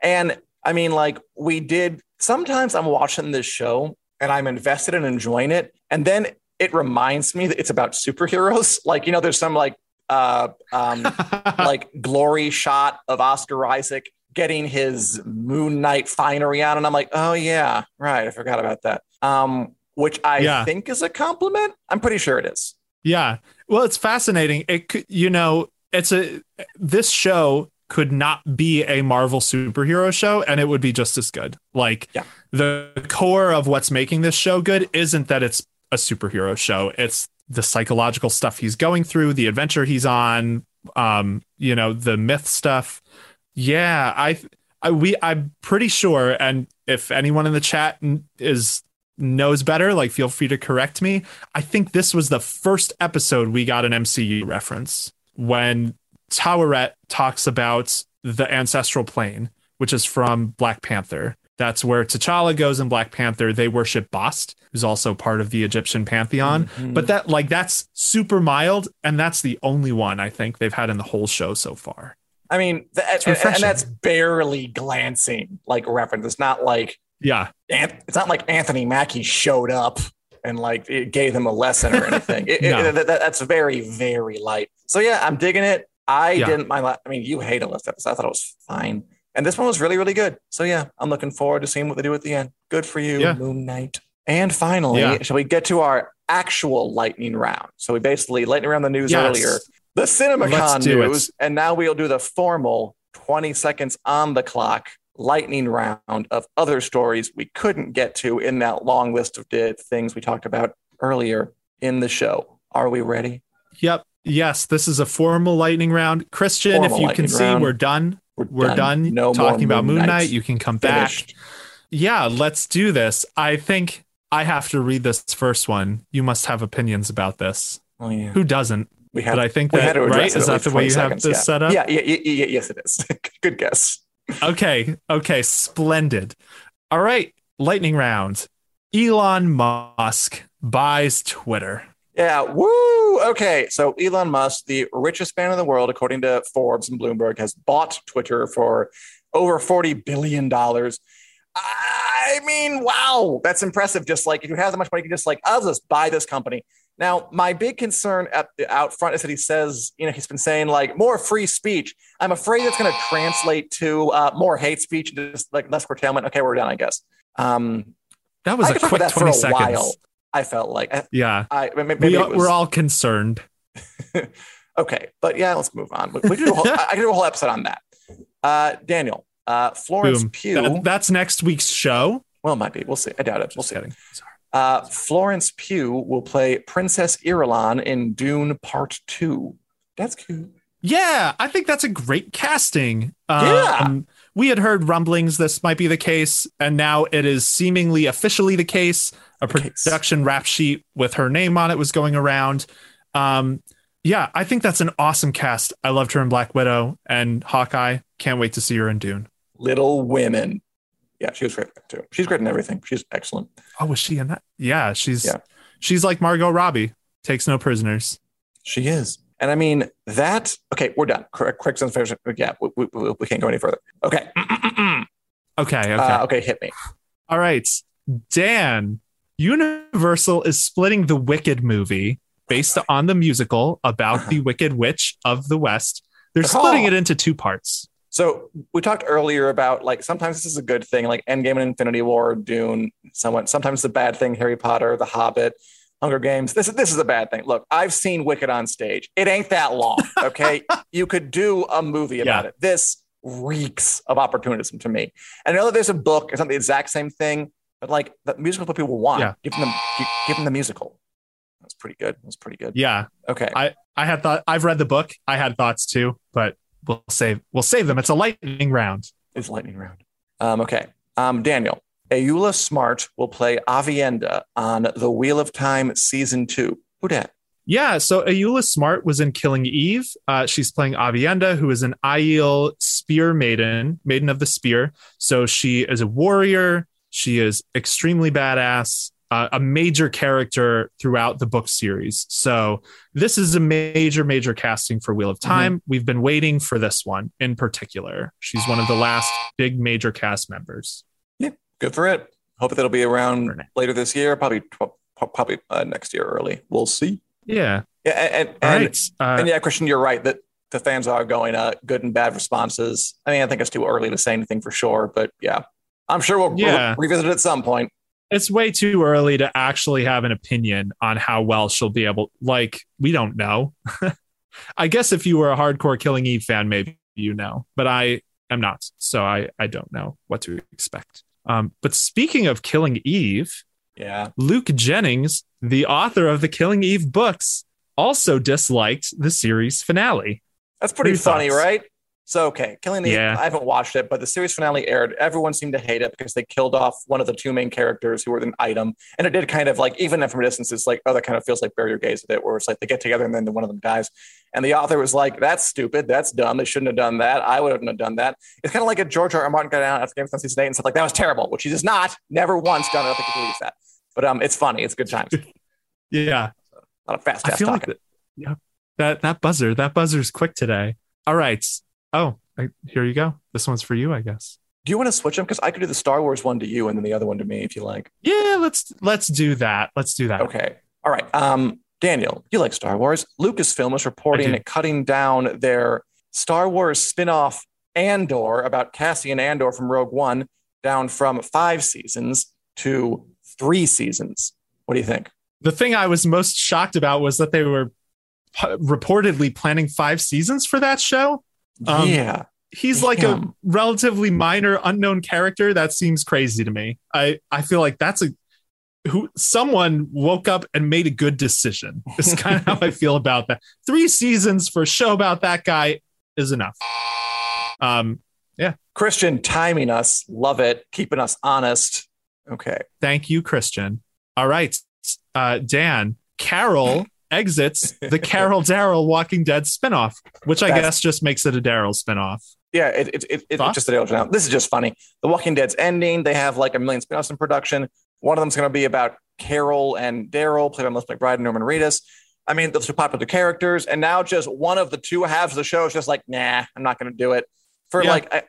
And I mean, like we did. Sometimes I'm watching this show and I'm invested in enjoying it, and then it reminds me that it's about superheroes. Like you know, there's some like uh, um, like glory shot of Oscar Isaac getting his Moon Knight finery on, and I'm like, oh yeah, right, I forgot about that. Um, which I Yeah. think is a compliment. I'm pretty sure it is. Yeah. Well, it's fascinating. It could, you know, it's a this show could not be a Marvel superhero show and it would be just as good. Like Yeah. the core of what's making this show good isn't that it's a superhero show. It's the psychological stuff he's going through, the adventure he's on, um, you know, the myth stuff. Yeah, I I we I'm pretty sure and if anyone in the chat is knows better, like feel free to correct me. I think this was the first episode we got an MCU reference when Taweret talks about the ancestral plane, which is from Black Panther. That's where T'Challa goes in Black Panther. They worship Bast, who's also part of the Egyptian pantheon. Mm-hmm. But that, like, that's super mild, and that's the only one I think they've had in the whole show so far. I mean, th- and, and that's barely glancing like reference. It's not like Yeah, An- it's not like Anthony Mackie showed up and like it gave them a lesson or anything. It- it- No. that- that- that's very, very light. So yeah, I'm digging it. I Yeah. didn't mind. I mean, you hate a list episode. I thought it was fine, and this one was really, really good. So yeah, I'm looking forward to seeing what they do at the end. Good for you, Yeah. Moon Knight. And finally, Yeah. shall we get to our actual lightning round? So we basically lightning round the news Yes. earlier, the CinemaCon Let's it. news, and now we'll do the formal 20 seconds on the clock lightning round of other stories we couldn't get to in that long list of things we talked about earlier in the show. Are we ready? Yep. Yes, this is a formal lightning round. Christian, Formal if you can see, round. we're done. We're, We're done, No talking about Moon Knight. You can come Finished. back. Yeah, let's do this. I think I have to read this first one. You must have opinions about this. Oh yeah. Who doesn't? We had, But I think that right is at that the way 20 you have this yeah. set up? Yeah, yeah, yeah, yeah, yes, it is. Good guess. Okay. Okay. Splendid. All right. Lightning round. Elon Musk buys Twitter. Yeah, woo! Okay, so Elon Musk, the richest man in the world, according to Forbes and Bloomberg, has bought Twitter for over $40 billion. I mean, wow, that's impressive. Just like if you have that much money, you can just like, I'll just buy this company. Now, my big concern at the out front is that he says, you know, he's been saying like more free speech. I'm afraid it's going to translate to uh, more hate speech just like less curtailment. Okay, we're done, I guess. Um, That was I a quick that 20 for a seconds. while. I felt like Yeah. I maybe we, are was- we're all concerned. okay, but yeah, let's move on. We, we could do a whole, I could do a whole episode on that. Uh, Daniel, uh, Florence Boom. Pugh. That- that's next week's show. well, it might be. We'll see. I doubt it. We'll see. Uh, Florence Pugh will play Princess Irulan in Dune Part Two. That's cute. Yeah, I think that's a great casting. Yeah. Um, we had heard rumblings this might be the case, and now it is seemingly officially the case. A production rap sheet with her name on it was going around. Um, yeah, I think that's an awesome cast. I loved her in Black Widow and Hawkeye. Can't wait to see her in Dune. Little Women. Yeah, she was great too. She's great in everything. She's excellent. Oh, was she in that? Yeah, she's Yeah. she's like Margot Robbie. Takes no prisoners. She is. And I mean, that, okay, we're done. Correct. Of Yeah, we, we, we we can't go any further. Okay. Okay, okay. Uh, okay, hit me. All right. Dan, Universal is splitting the Wicked movie based on the musical about the Wicked Witch of the West. They're splitting it into two parts. So we talked earlier about like sometimes this is a good thing, like Endgame and Infinity War, Dune, somewhat. Sometimes the bad thing, Harry Potter, The Hobbit, Hunger Games. This is this is a bad thing. Look, I've seen Wicked on stage. It ain't that long. Okay, you could do a movie about Yeah. it. This reeks of opportunism to me. And I know that there's a book. It's not the exact same thing, but like the musical is what people want. Yeah. Give them the, give them the musical. That's pretty good. That's pretty good. Yeah, Okay. I I had thought I've read the book. I had thoughts too, but we'll save we'll save them. It's a lightning round. It's lightning round. Um, okay. Um, Daniel, Ayoola Smart will play Aviendha on The Wheel of Time season two. Who dat? Yeah, so Ayoola Smart was in Killing Eve. Uh, she's playing Aviendha, who is an Aiel spear maiden, maiden of the spear. So she is a warrior. She is extremely badass, uh, a major character throughout the book series. So this is a major, major casting for Wheel of Time. We've been waiting for this one in particular. She's one of the last big major cast members. Yeah, good for it. Hope that it'll be around later this year, probably probably uh, next year early. We'll see. Yeah. Yeah, and and, and, right. Uh, and yeah, Christian, you're right that the fans are going uh, good and bad responses. I mean, I think it's too early to say anything for sure, but yeah, I'm sure we'll, we'll revisit it at some point. It's way too early to actually have an opinion on how well she'll be able like we don't know i guess if you were a hardcore killing eve fan maybe you know but i am not so i i don't know what to expect um but speaking of killing eve Yeah. luke jennings the author of the killing eve books also disliked the series finale That's pretty funny, thoughts? right? So, okay, Killing Eve, Yeah. I haven't watched it, but the series finale aired. Everyone seemed to hate it because they killed off one of the two main characters who were an item. And it did kind of like, even from a distance, it's like, oh, that kind of feels like Bury Your Gays with it, where it's like they get together and then one of them dies. And the author was like, that's stupid. That's dumb. They shouldn't have done that. I wouldn't have done that. It's kind of like a George R. R. Martin got down after Game of Thrones season eight and said, like, that was terrible, which he does not, never once done. I don't think he believes that. But um, it's funny. It's good times. A yeah lot of fast i feel like talking. that, yeah that that buzzer that buzzer's quick today all right oh I, here you go this one's for you i guess Do you want to switch them? Because I could do the Star Wars one to you and then the other one to me if you like. Yeah, let's let's do that. Let's do that. Okay. All right. Um, Daniel, you like Star Wars. Lucasfilm is reporting cutting down their Star Wars spin-off Andor about Cassian Andor from Rogue One down from five seasons to three seasons. What do you think? The thing I was most shocked about was that they were p- reportedly planning five seasons for that show. Um, yeah. He's like a relatively minor unknown character. That seems crazy to me. I I feel like that's a who someone woke up and made a good decision. It's kind of how I feel about that. Three seasons for a show about that guy is enough. Um, yeah. Christian timing us. Love it. Keeping us honest. Okay. Thank you, Christian. All right. Uh, Dan, Carol exits the Carol Daryl Walking Dead spinoff, which I That's- guess just makes it a Daryl spinoff. Yeah, it, it, it, it's just a Daryl now. This is just funny. The Walking Dead's ending. They have like a million spin-offs in production. One of them's going to be about Carol and Daryl, played by Melissa McBride and Norman Reedus. I mean, those are popular characters. And now just one of the two halves of the show is just like, nah, I'm not going to do it. For Yeah. like, I,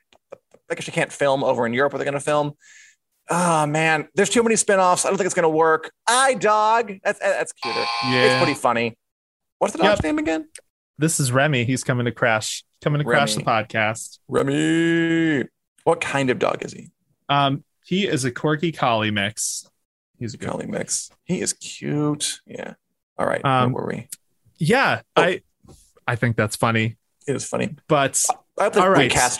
I guess you can't film over in Europe where they're going to film. Oh, man. There's too many spin-offs. I don't think it's going to work. I dog. That's, that's cuter. Yeah. It's pretty funny. What's the dog's Yep. name again? This is Remy. He's coming to crash, coming to crash the podcast. Remy. What kind of dog is he? Um, he is a corgi collie mix. He's a. Collie mix. He is cute. Yeah. All right. Um, Where were we? Yeah, Oh. I I think that's funny, It is funny. but I to All right. recast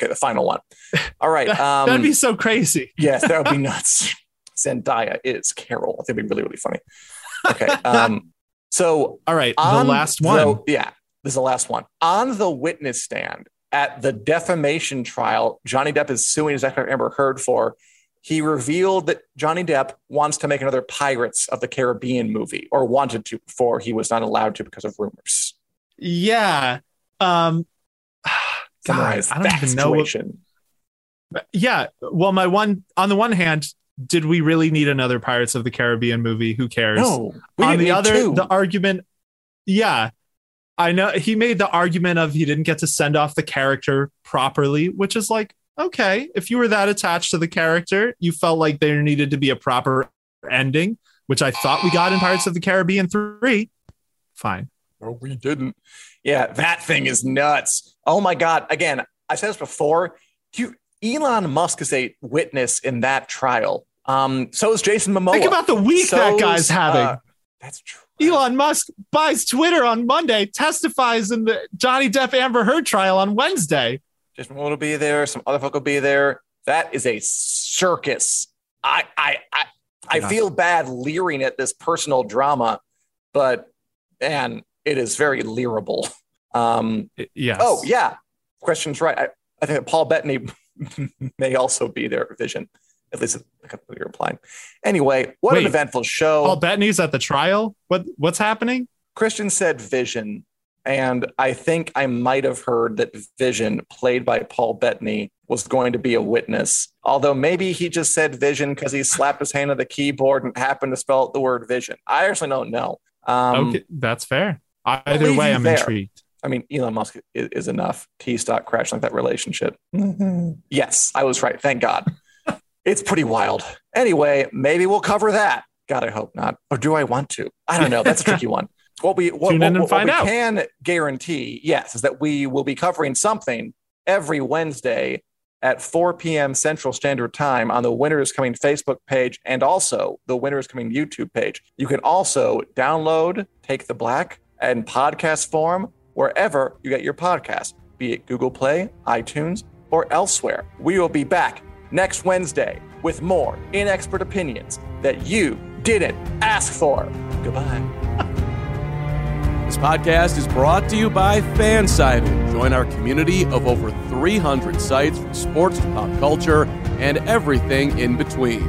Okay, the final one. All right. Um, that'd be so crazy. yes, that would be nuts. Zendaya is Carol. I think it'd be really, really funny. Okay. Um, so All right, on the last one. the- yeah. this is the last one. On the witness stand at the defamation trial, Johnny Depp is suing his ex Amber Heard for. He revealed that Johnny Depp wants to make another Pirates of the Caribbean movie, or wanted to before he was not allowed to because of rumors. Yeah. Um, God, Summarize I don't that even know. What, yeah. Well, my one on the one hand, did we really need another Pirates of the Caribbean movie? Who cares? no, we on the other, two. the argument, yeah, I know he made the argument of he didn't get to send off the character properly, which is like, okay, if you were that attached to the character, you felt like there needed to be a proper ending, which I thought we got in Pirates of the Caribbean 3. Fine. No, we didn't. Yeah, that thing is nuts. Oh my God. Again, I said this before. You, Elon Musk is a witness in that trial. Um, so is Jason Momoa. Think about the week that So's, guy's having. uh, that's true. Elon Musk buys Twitter on Monday, testifies in the Johnny Depp Amber Heard trial on Wednesday. Jason Momoa will be there. Some other folk will be there. That is a circus. I I I, I Yeah. feel bad leering at this personal drama, but man, it is very leerable. Um, Yes. Oh yeah, question's right. I, I think Paul Bettany may also be there. Vision, at least like you're implying. Anyway, what an eventful show. Paul Bettany's at the trial. What what's happening? Christian said Vision, and I think I might have heard that Vision, played by Paul Bettany, was going to be a witness. Although maybe he just said Vision because he slapped his hand on the keyboard and happened to spell out the word Vision. I actually don't know. Um, okay, that's fair. Either way, I'm there. intrigued. I mean, Elon Musk is, is enough. T stock crash like that relationship. Mm-hmm. yes, I was right. Thank God. it's pretty wild. Anyway, maybe we'll cover that. God, I hope not. Or do I want to? I don't know. That's a tricky one. What we what, Tune what- what find we out. can guarantee, yes, is that we will be covering something every Wednesday at 4 p.m. Central Standard Time on the Winter is Coming Facebook page and also the Winter is Coming YouTube page. You can also download Take the Black and podcast form wherever you get your podcast, be it Google Play, iTunes, or elsewhere. We will be back next Wednesday with more inexpert opinions that you didn't ask for. Goodbye. This podcast is brought to you by Fansided. Join our community of over 300 sites from sports to pop culture and everything in between.